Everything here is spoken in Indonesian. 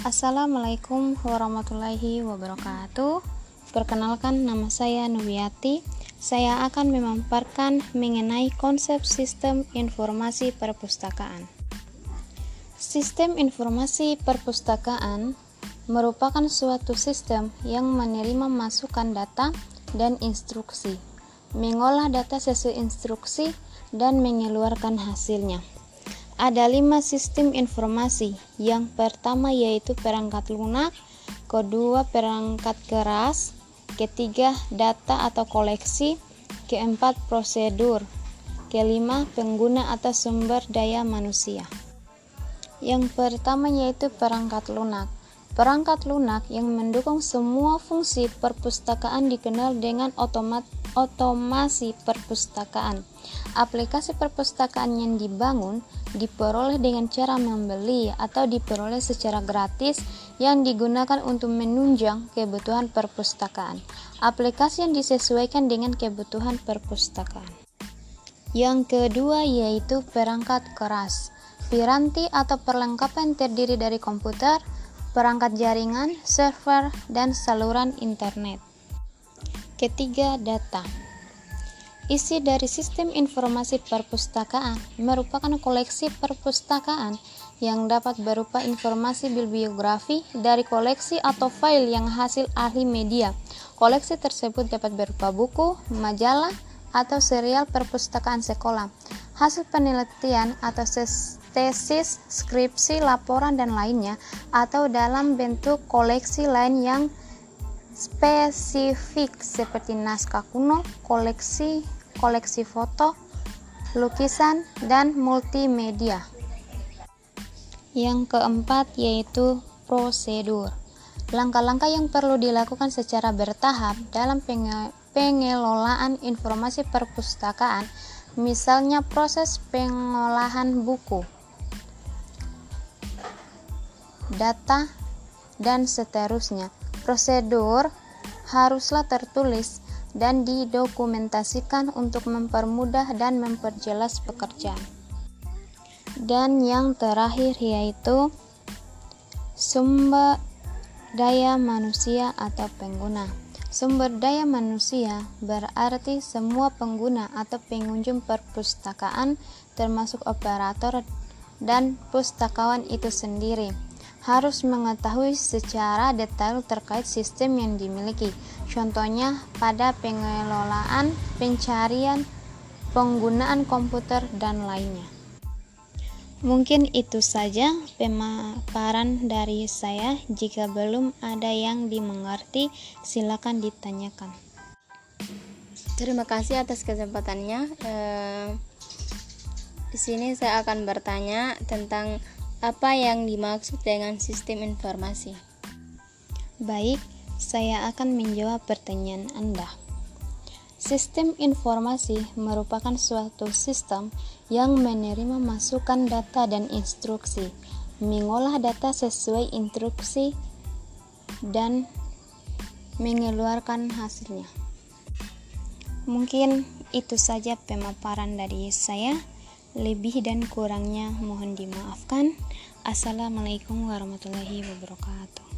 Assalamualaikum warahmatullahi wabarakatuh. Perkenalkan nama saya Nubiati. Saya akan memaparkan mengenai konsep sistem informasi perpustakaan. Sistem informasi perpustakaan merupakan suatu sistem yang menerima masukan data dan instruksi, mengolah data sesuai instruksi, dan mengeluarkan hasilnya. Ada lima sistem informasi. Yang pertama yaitu perangkat lunak, kedua perangkat keras, ketiga data atau koleksi, keempat prosedur, kelima pengguna atau sumber daya manusia. Yang pertama yaitu perangkat lunak. Perangkat lunak yang mendukung semua fungsi perpustakaan dikenal dengan otomat otomasi perpustakaan. Aplikasi perpustakaan yang dibangun diperoleh dengan cara membeli atau diperoleh secara gratis yang digunakan untuk menunjang kebutuhan perpustakaan. Aplikasi yang disesuaikan dengan kebutuhan perpustakaan. Yang kedua yaitu perangkat keras. Piranti atau perlengkapan terdiri dari komputer, perangkat jaringan, server, dan saluran internet. Ketiga, data. Isi dari sistem informasi perpustakaan merupakan koleksi perpustakaan yang dapat berupa informasi bibliografi dari koleksi atau file yang hasil ahli media. Koleksi tersebut dapat berupa buku, majalah, atau serial perpustakaan sekolah, hasil penelitian atau tesis, skripsi, laporan, dan lainnya, atau dalam bentuk koleksi lain yang spesifik seperti naskah kuno, koleksi koleksi foto, lukisan, dan multimedia. Yang keempat yaitu prosedur. Langkah-langkah yang perlu dilakukan secara bertahap dalam pengelolaan informasi perpustakaan, misalnya proses pengolahan buku, data, dan seterusnya. Prosedur haruslah tertulis dan didokumentasikan untuk mempermudah dan memperjelas pekerjaan. Dan yang terakhir yaitu sumber daya manusia atau pengguna. Sumber daya manusia berarti semua pengguna atau pengunjung perpustakaan termasuk operator dan pustakawan itu sendiri harus mengetahui secara detail terkait sistem yang dimiliki. Contohnya pada pengelolaan, pencarian, penggunaan komputer, dan lainnya. Mungkin itu saja pemaparan dari saya. Jika belum ada yang dimengerti, silakan ditanyakan. Terima kasih atas kesempatannya. Eh, di sini saya akan bertanya tentang apa yang dimaksud dengan sistem informasi? Baik, saya akan menjawab pertanyaan Anda. Sistem informasi merupakan suatu sistem yang menerima masukan data dan instruksi, mengolah data sesuai instruksi, dan mengeluarkan hasilnya. Mungkin itu saja pemaparan dari saya. Lebih dan kurangnya mohon dimaafkan. Assalamualaikum warahmatullahi wabarakatuh.